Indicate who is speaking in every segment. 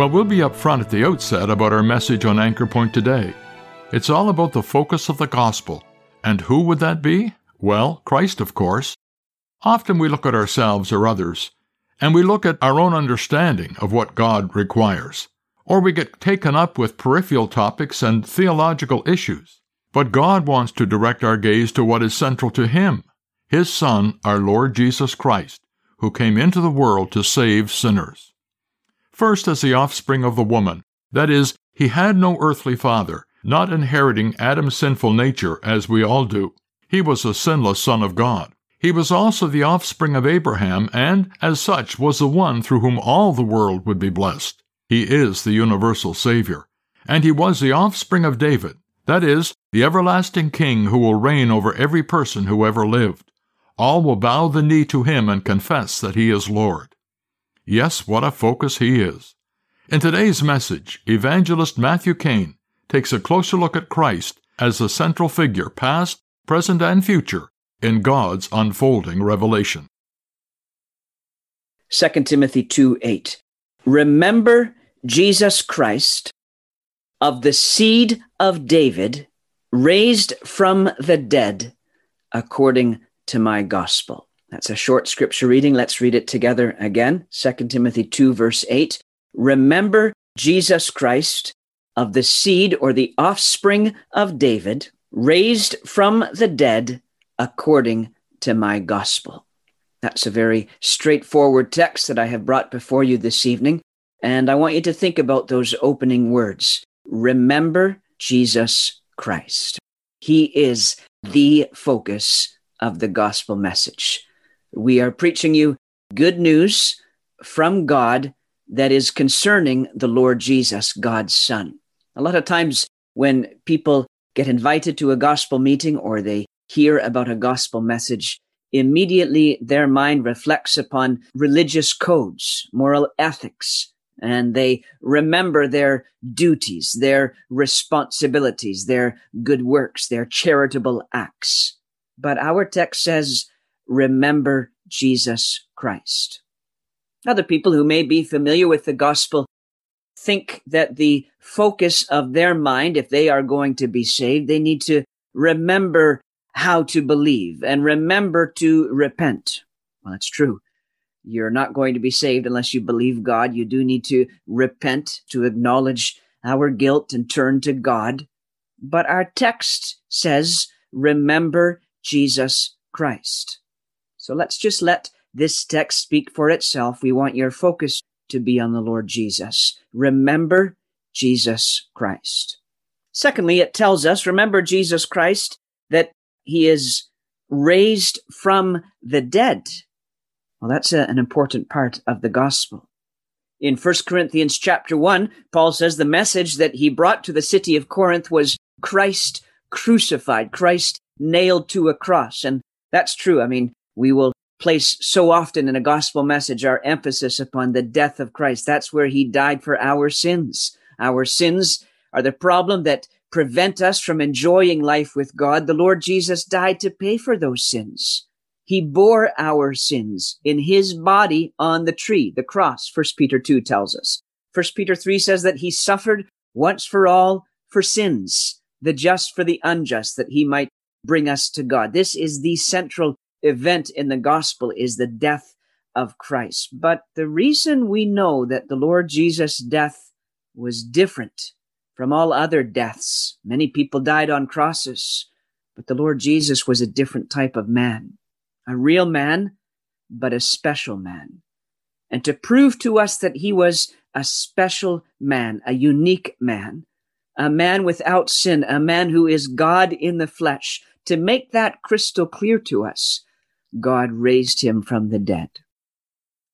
Speaker 1: Well, we'll be upfront at the outset about our message on Anchor Point today. It's all about the focus of the gospel. And who would that be? Well, Christ, of course. Often we look at ourselves or others, and we look at our own understanding of what God requires. Or we get taken up with peripheral topics and theological issues. But God wants to direct our gaze to what is central to Him His Son, our Lord Jesus Christ, who came into the world to save sinners. First, as the offspring of the woman, that is, he had no earthly father, not inheriting Adam's sinful nature as we all do. He was a sinless Son of God. He was also the offspring of Abraham, and, as such, was the one through whom all the world would be blessed. He is the universal Savior. And he was the offspring of David, that is, the everlasting King who will reign over every person who ever lived. All will bow the knee to him and confess that he is Lord. Yes, what a focus he is. In today's message, evangelist Matthew Kane takes a closer look at Christ as the central figure, past, present, and future, in God's unfolding revelation.
Speaker 2: 2 Timothy 2 8. Remember Jesus Christ of the seed of David, raised from the dead, according to my gospel. That's a short scripture reading. Let's read it together again. 2 Timothy 2, verse 8. Remember Jesus Christ of the seed or the offspring of David, raised from the dead according to my gospel. That's a very straightforward text that I have brought before you this evening. And I want you to think about those opening words. Remember Jesus Christ. He is the focus of the gospel message. We are preaching you good news from God that is concerning the Lord Jesus, God's Son. A lot of times when people get invited to a gospel meeting or they hear about a gospel message, immediately their mind reflects upon religious codes, moral ethics, and they remember their duties, their responsibilities, their good works, their charitable acts. But our text says remember Jesus Christ. Other people who may be familiar with the gospel think that the focus of their mind, if they are going to be saved, they need to remember how to believe and remember to repent. Well, that's true. You're not going to be saved unless you believe God. You do need to repent, to acknowledge our guilt and turn to God. But our text says, remember Jesus Christ. So let's just let this text speak for itself. We want your focus to be on the Lord Jesus. Remember Jesus Christ. Secondly, it tells us, remember Jesus Christ, that he is raised from the dead. Well, that's a, an important part of the gospel. In 1 Corinthians chapter 1, Paul says the message that he brought to the city of Corinth was Christ crucified, Christ nailed to a cross. And that's true. I mean, we will place so often in a gospel message our emphasis upon the death of Christ. That's where he died for our sins. Our sins are the problem that prevent us from enjoying life with God. The Lord Jesus died to pay for those sins. He bore our sins in his body on the tree, the cross, First Peter 2 tells us. First Peter 3 says that he suffered once for all for sins, the just for the unjust, that he might bring us to God. This is the central event in the gospel is the death of Christ. But the reason we know that the Lord Jesus' death was different from all other deaths, many people died on crosses, but the Lord Jesus was a different type of man, a real man, but a special man. And to prove to us that he was a special man, a unique man, a man without sin, a man who is God in the flesh, to make that crystal clear to us, God raised him from the dead.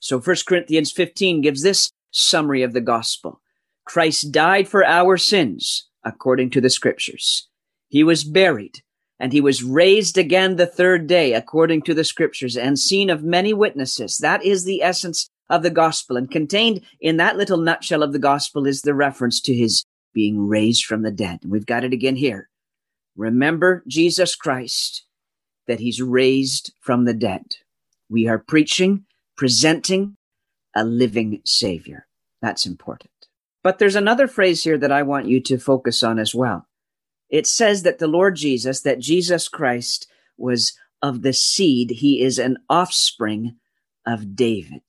Speaker 2: So 1 Corinthians 15 gives this summary of the gospel. Christ died for our sins, according to the scriptures. He was buried, and he was raised again the third day, according to the scriptures, and seen of many witnesses. That is the essence of the gospel. And contained in that little nutshell of the gospel is the reference to his being raised from the dead. We've got it again here. Remember Jesus Christ, that he's raised from the dead. We are preaching, presenting a living Savior. That's important. But there's another phrase here that I want you to focus on as well. It says that the Lord Jesus, that Jesus Christ was of the seed, he is an offspring of David.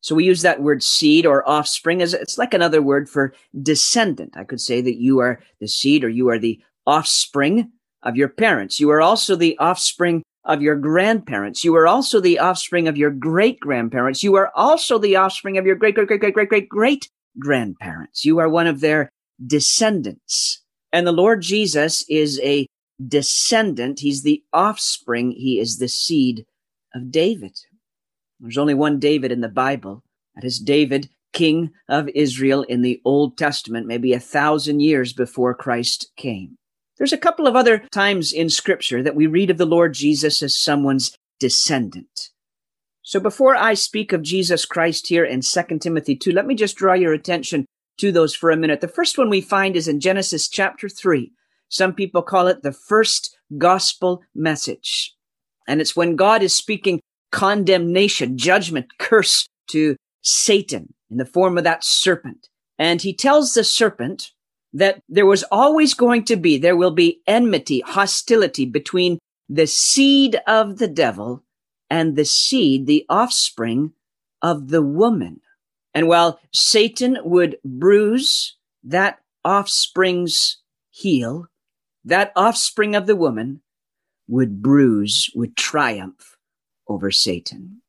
Speaker 2: So we use that word seed or offspring as it's like another word for descendant. I could say that you are the seed or you are the offspring of your parents. You are also the offspring of your grandparents. You are also the offspring of your great grandparents. You are also the offspring of your great, great, great, great, great, great, great grandparents. You are one of their descendants. And the Lord Jesus is a descendant. He's the offspring. He is the seed of David. There's only one David in the Bible. That is David, king of Israel in the Old Testament, maybe a thousand years before Christ came. There's a couple of other times in scripture that we read of the Lord Jesus as someone's descendant. So before I speak of Jesus Christ here in 2 Timothy 2, let me just draw your attention to those for a minute. The first one we find is in Genesis chapter 3. Some people call it the first gospel message. And it's when God is speaking condemnation, judgment, curse to Satan in the form of that serpent. And he tells the serpent that there was always going to be, there will be enmity, hostility between the seed of the devil and the seed, the offspring of the woman. And while Satan would bruise that offspring's heel, that offspring of the woman would bruise, would triumph over Satan.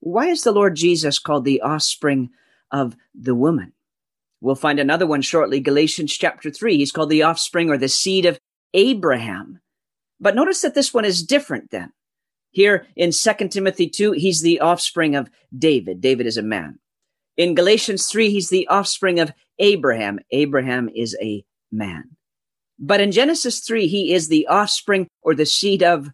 Speaker 2: Why is the Lord Jesus called the offspring of the woman? We'll find another one shortly, Galatians chapter 3. He's called the offspring or the seed of Abraham. But notice that this one is different then. Here in 2 Timothy 2, he's the offspring of David. David is a man. In Galatians 3, he's the offspring of Abraham. Abraham is a man. But in Genesis 3, he is the offspring or the seed of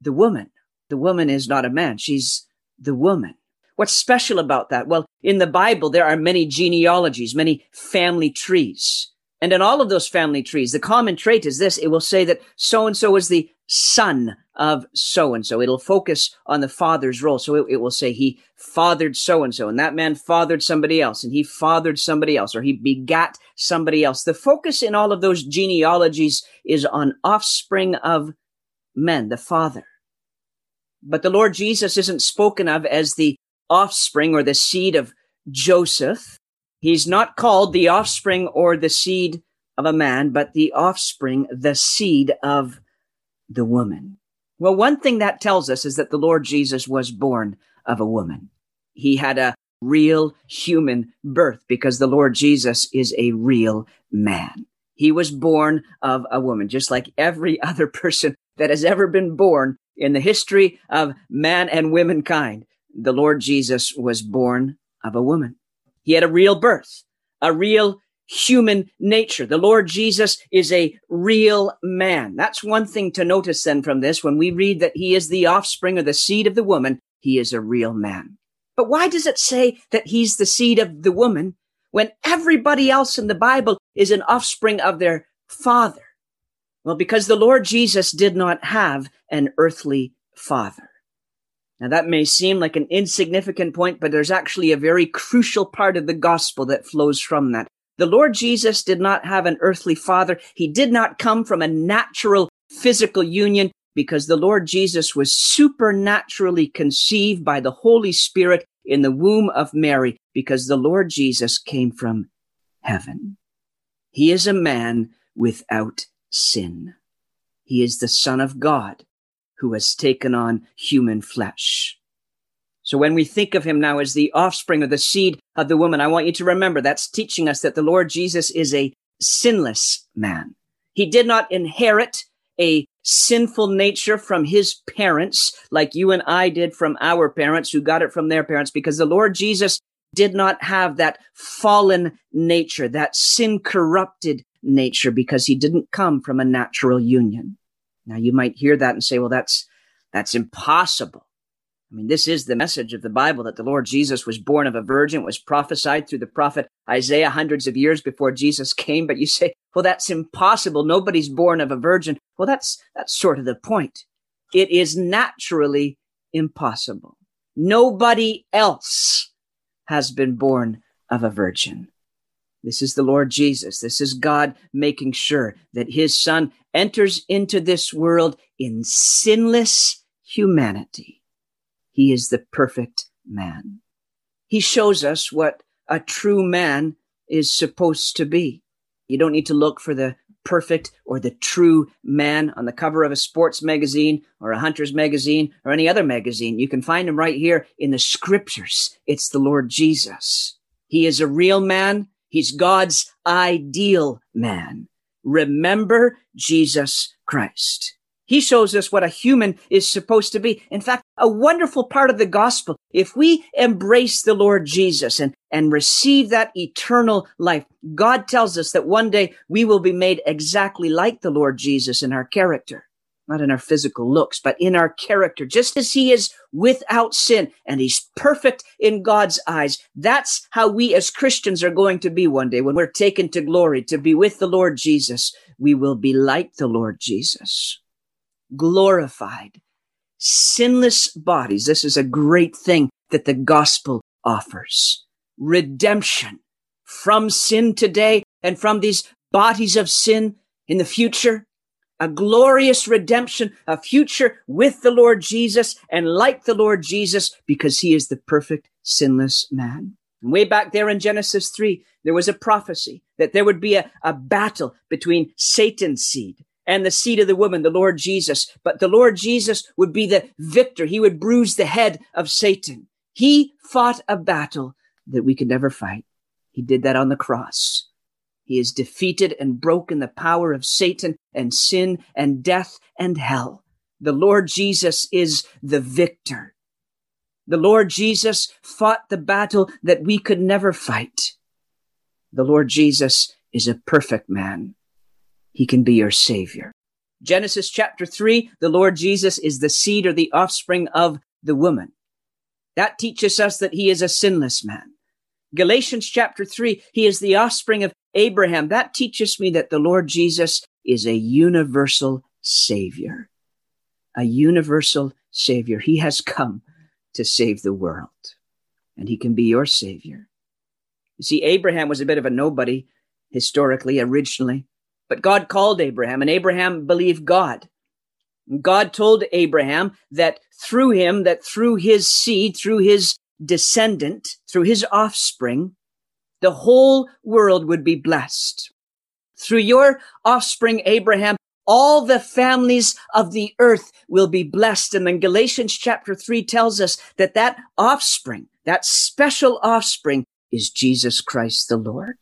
Speaker 2: the woman. The woman is not a man. She's the woman. What's special about that? Well, in the Bible, there are many genealogies, many family trees. And in all of those family trees, the common trait is this. It will say that so and so is the son of so and so. It'll focus on the father's role. So it, it will say he fathered so and so and that man fathered somebody else and he fathered somebody else or he begat somebody else. The focus in all of those genealogies is on offspring of men, the father. But the Lord Jesus isn't spoken of as the offspring or the seed of Joseph. He's not called the offspring or the seed of a man, but the offspring, the seed of the woman. Well, one thing that tells us is that the Lord Jesus was born of a woman. He had a real human birth because the Lord Jesus is a real man. He was born of a woman, just like every other person that has ever been born in the history of man and womankind. The Lord Jesus was born of a woman. He had a real birth, a real human nature. The Lord Jesus is a real man. That's one thing to notice then from this. When we read that he is the offspring or the seed of the woman, he is a real man. But why does it say that he's the seed of the woman when everybody else in the Bible is an offspring of their father? Well, because the Lord Jesus did not have an earthly father. Now that may seem like an insignificant point, but there's actually a very crucial part of the gospel that flows from that. The Lord Jesus did not have an earthly father. He did not come from a natural physical union because the Lord Jesus was supernaturally conceived by the Holy Spirit in the womb of Mary because the Lord Jesus came from heaven. He is a man without sin. He is the Son of God who has taken on human flesh. So when we think of him now as the offspring of the seed of the woman, I want you to remember that's teaching us that the Lord Jesus is a sinless man. He did not inherit a sinful nature from his parents, like you and I did from our parents who got it from their parents, because the Lord Jesus did not have that fallen nature, that sin corrupted nature, because he didn't come from a natural union. Now you might hear that and say, well, that's, that's impossible. I mean, this is the message of the Bible that the Lord Jesus was born of a virgin, was prophesied through the prophet Isaiah hundreds of years before Jesus came. But you say, well, that's impossible. Nobody's born of a virgin. Well, that's, that's sort of the point. It is naturally impossible. Nobody else has been born of a virgin. This is the Lord Jesus. This is God making sure that his son enters into this world in sinless humanity he is the perfect man. He shows us what a true man is supposed to be. You don't need to look for the perfect or the true man on the cover of a sports magazine or a hunter's magazine or any other magazine. You can find him right here in the scriptures. It's the Lord Jesus. He is a real man. He's God's ideal man. Remember Jesus Christ. He shows us what a human is supposed to be. In fact, a wonderful part of the gospel. If we embrace the Lord Jesus and, and receive that eternal life, God tells us that one day we will be made exactly like the Lord Jesus in our character, not in our physical looks, but in our character, just as he is without sin and he's perfect in God's eyes. That's how we as Christians are going to be one day when we're taken to glory to be with the Lord Jesus. We will be like the Lord Jesus glorified, sinless bodies. This is a great thing that the gospel offers. Redemption from sin today and from these bodies of sin in the future. A glorious redemption, a future with the Lord Jesus and like the Lord Jesus because he is the perfect sinless man. way back there in Genesis 3, there was a prophecy that there would be a, a battle between Satan's seed and the seed of the woman, the Lord Jesus. But the Lord Jesus would be the victor. He would bruise the head of Satan. He fought a battle that we could never fight. He did that on the cross. He has defeated and broken the power of Satan and sin and death and hell. The Lord Jesus is the victor. The Lord Jesus fought the battle that we could never fight. The Lord Jesus is a perfect man. He can be your savior. Genesis chapter three, the Lord Jesus is the seed or the offspring of the woman. That teaches us that he is a sinless man. Galatians chapter three, he is the offspring of Abraham. That teaches me that the Lord Jesus is a universal savior. A universal savior. He has come to save the world and he can be your savior. You see, Abraham was a bit of a nobody historically, originally. But God called Abraham and Abraham believed God. God told Abraham that through him, that through his seed, through his descendant, through his offspring, the whole world would be blessed. Through your offspring, Abraham, all the families of the earth will be blessed. And then Galatians chapter three tells us that that offspring, that special offspring is Jesus Christ the Lord.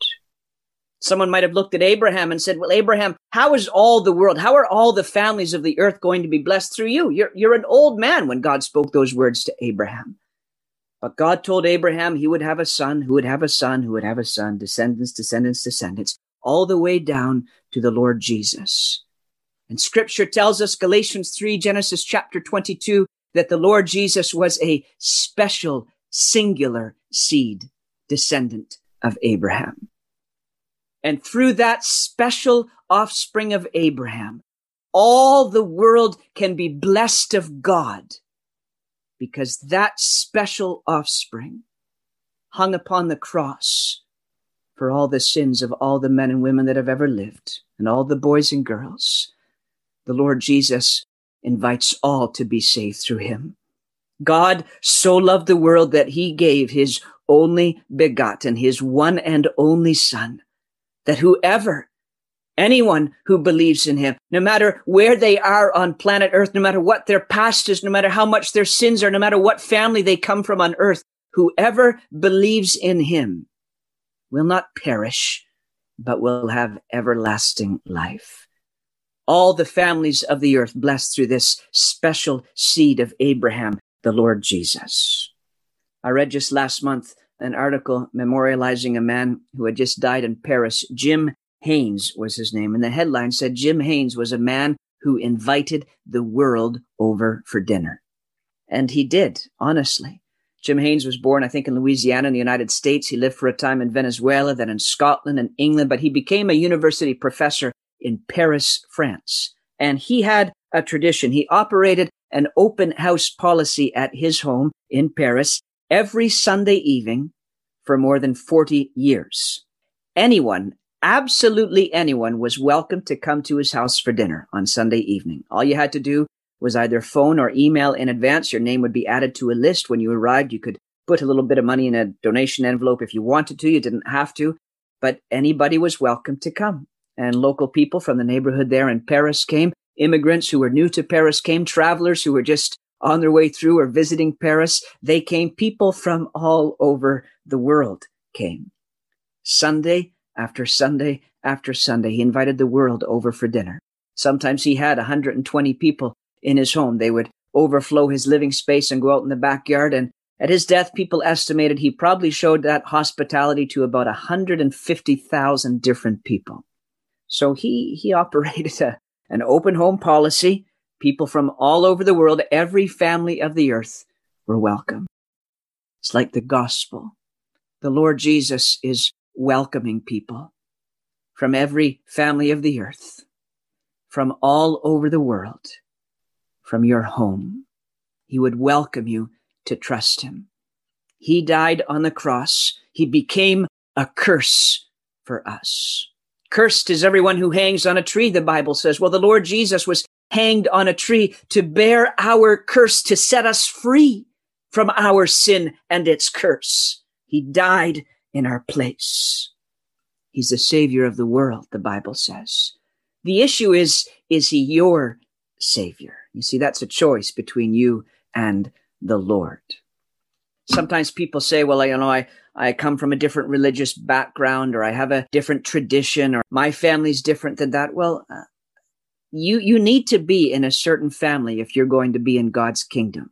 Speaker 2: Someone might have looked at Abraham and said, well, Abraham, how is all the world, how are all the families of the earth going to be blessed through you? You're, you're an old man when God spoke those words to Abraham. But God told Abraham he would have a son who would have a son who would have a son, descendants, descendants, descendants, all the way down to the Lord Jesus. And scripture tells us, Galatians 3, Genesis chapter 22, that the Lord Jesus was a special, singular seed descendant of Abraham. And through that special offspring of Abraham, all the world can be blessed of God because that special offspring hung upon the cross for all the sins of all the men and women that have ever lived and all the boys and girls. The Lord Jesus invites all to be saved through him. God so loved the world that he gave his only begotten, his one and only son, that whoever, anyone who believes in him, no matter where they are on planet earth, no matter what their past is, no matter how much their sins are, no matter what family they come from on earth, whoever believes in him will not perish, but will have everlasting life. all the families of the earth blessed through this special seed of Abraham, the Lord Jesus. I read just last month an article memorializing a man who had just died in Paris. Jim Haynes was his name. And the headline said Jim Haynes was a man who invited the world over for dinner. And he did, honestly. Jim Haynes was born, I think, in Louisiana in the United States. He lived for a time in Venezuela, then in Scotland and England, but he became a university professor in Paris, France. And he had a tradition. He operated an open house policy at his home in Paris every Sunday evening for more than 40 years. Anyone, absolutely anyone was welcome to come to his house for dinner on Sunday evening. All you had to do was either phone or email in advance. Your name would be added to a list. When you arrived, you could put a little bit of money in a donation envelope if you wanted to. You didn't have to, but anybody was welcome to come. And local people from the neighborhood there in Paris came. Immigrants who were new to Paris came. Travelers who were just on their way through or visiting Paris. They came. People from all over the world came. Sunday after Sunday after Sunday, he invited the world over for dinner. Sometimes he had 120 people in his home. They would overflow his living space and go out in the backyard. And at his death, people estimated he probably showed that hospitality to about 150,000 different people. So he, he operated a, an open home policy. People from all over the world, every family of the earth were welcome. It's like the gospel. The Lord Jesus is welcoming people from every family of the earth, from all over the world from your home. He would welcome you to trust him. He died on the cross. He became a curse for us. Cursed is everyone who hangs on a tree, the Bible says. Well, the Lord Jesus was hanged on a tree to bear our curse, to set us free from our sin and its curse. He died in our place. He's the savior of the world, the Bible says. The issue is, is he your savior? You see, that's a choice between you and the Lord. Sometimes people say, well, you know, I, I come from a different religious background or I have a different tradition or my family's different than that. Well, uh, you, you need to be in a certain family if you're going to be in God's kingdom.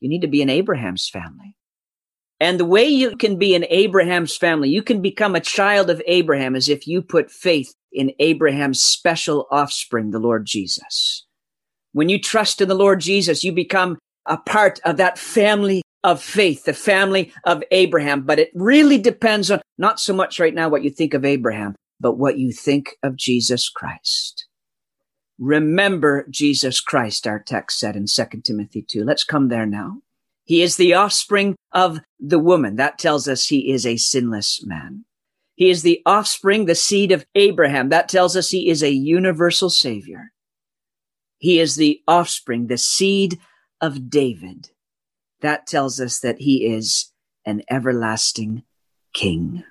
Speaker 2: You need to be in Abraham's family. And the way you can be in Abraham's family, you can become a child of Abraham as if you put faith in Abraham's special offspring, the Lord Jesus. When you trust in the Lord Jesus, you become a part of that family of faith, the family of Abraham. But it really depends on not so much right now what you think of Abraham, but what you think of Jesus Christ. Remember Jesus Christ, our text said in 2 Timothy 2. Let's come there now. He is the offspring of the woman. That tells us he is a sinless man. He is the offspring, the seed of Abraham. That tells us he is a universal savior. He is the offspring, the seed of David. That tells us that he is an everlasting king.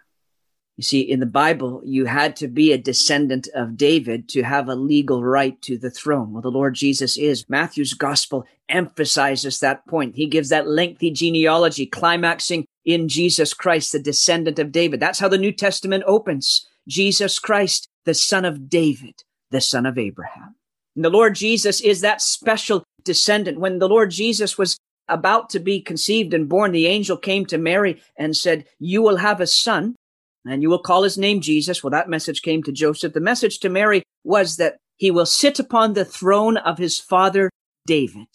Speaker 2: You see, in the Bible, you had to be a descendant of David to have a legal right to the throne. Well, the Lord Jesus is. Matthew's gospel emphasizes that point. He gives that lengthy genealogy, climaxing in Jesus Christ, the descendant of David. That's how the New Testament opens. Jesus Christ, the son of David, the son of Abraham. And the Lord Jesus is that special descendant. When the Lord Jesus was about to be conceived and born, the angel came to Mary and said, you will have a son and you will call his name Jesus. Well, that message came to Joseph. The message to Mary was that he will sit upon the throne of his father David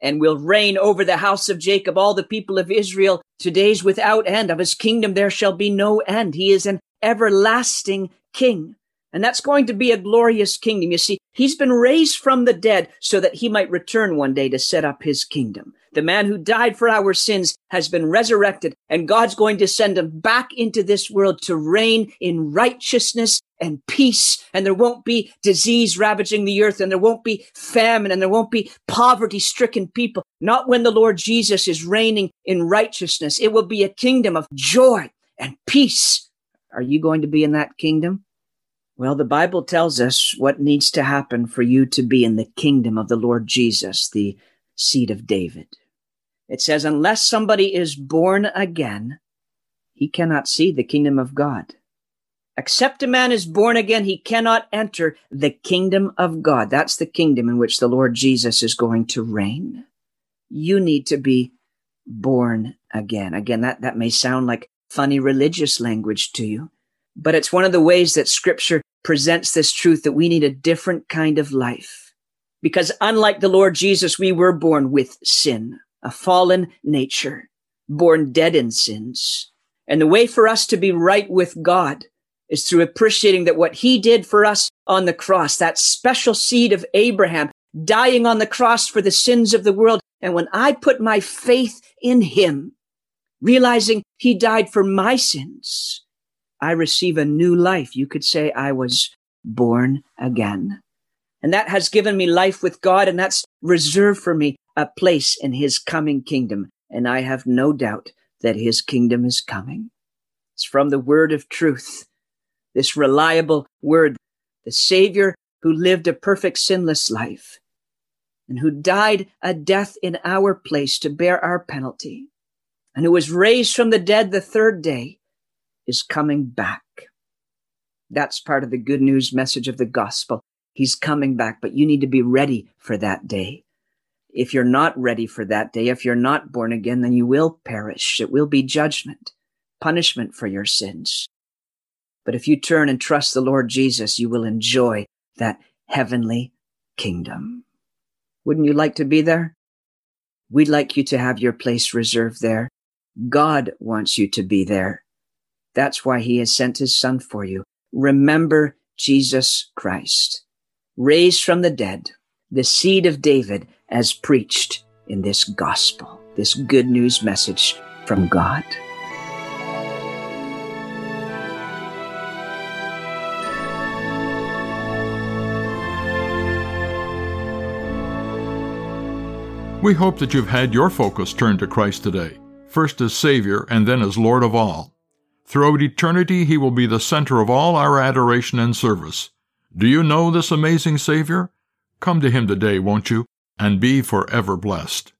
Speaker 2: and will reign over the house of Jacob, all the people of Israel to days without end. Of his kingdom there shall be no end. He is an everlasting king. And that's going to be a glorious kingdom. You see, he's been raised from the dead so that he might return one day to set up his kingdom. The man who died for our sins has been resurrected and God's going to send him back into this world to reign in righteousness and peace. And there won't be disease ravaging the earth and there won't be famine and there won't be poverty stricken people. Not when the Lord Jesus is reigning in righteousness. It will be a kingdom of joy and peace. Are you going to be in that kingdom? Well, the Bible tells us what needs to happen for you to be in the kingdom of the Lord Jesus, the seed of David. It says, unless somebody is born again, he cannot see the kingdom of God. Except a man is born again, he cannot enter the kingdom of God. That's the kingdom in which the Lord Jesus is going to reign. You need to be born again. Again, that, that may sound like funny religious language to you, but it's one of the ways that scripture presents this truth that we need a different kind of life. Because unlike the Lord Jesus, we were born with sin, a fallen nature, born dead in sins. And the way for us to be right with God is through appreciating that what he did for us on the cross, that special seed of Abraham dying on the cross for the sins of the world. And when I put my faith in him, realizing he died for my sins, I receive a new life. You could say I was born again. And that has given me life with God, and that's reserved for me a place in his coming kingdom. And I have no doubt that his kingdom is coming. It's from the word of truth this reliable word, the Savior who lived a perfect sinless life and who died a death in our place to bear our penalty and who was raised from the dead the third day is coming back. That's part of the good news message of the gospel. He's coming back, but you need to be ready for that day. If you're not ready for that day, if you're not born again, then you will perish. It will be judgment, punishment for your sins. But if you turn and trust the Lord Jesus, you will enjoy that heavenly kingdom. Wouldn't you like to be there? We'd like you to have your place reserved there. God wants you to be there. That's why he has sent his son for you. Remember Jesus Christ, raised from the dead, the seed of David as preached in this gospel, this good news message from God.
Speaker 1: We hope that you've had your focus turned to Christ today, first as Savior and then as Lord of all. Throughout eternity, He will be the center of all our adoration and service. Do you know this amazing Savior? Come to Him today, won't you? And be forever blessed.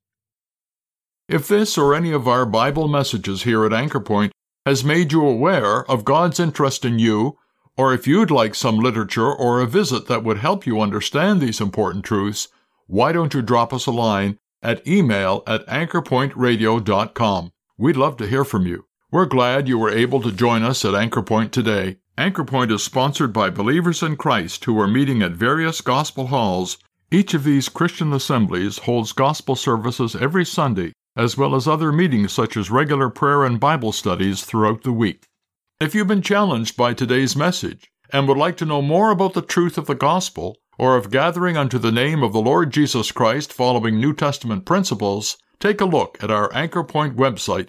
Speaker 1: If this or any of our Bible messages here at Anchor Point has made you aware of God's interest in you, or if you'd like some literature or a visit that would help you understand these important truths, why don't you drop us a line at email at anchorpointradio.com. We'd love to hear from you. We're glad you were able to join us at Anchor Point today. Anchor Point is sponsored by believers in Christ who are meeting at various gospel halls. Each of these Christian assemblies holds gospel services every Sunday, as well as other meetings such as regular prayer and Bible studies throughout the week. If you've been challenged by today's message and would like to know more about the truth of the gospel, or of gathering unto the name of the Lord Jesus Christ following New Testament principles, take a look at our Anchor Point website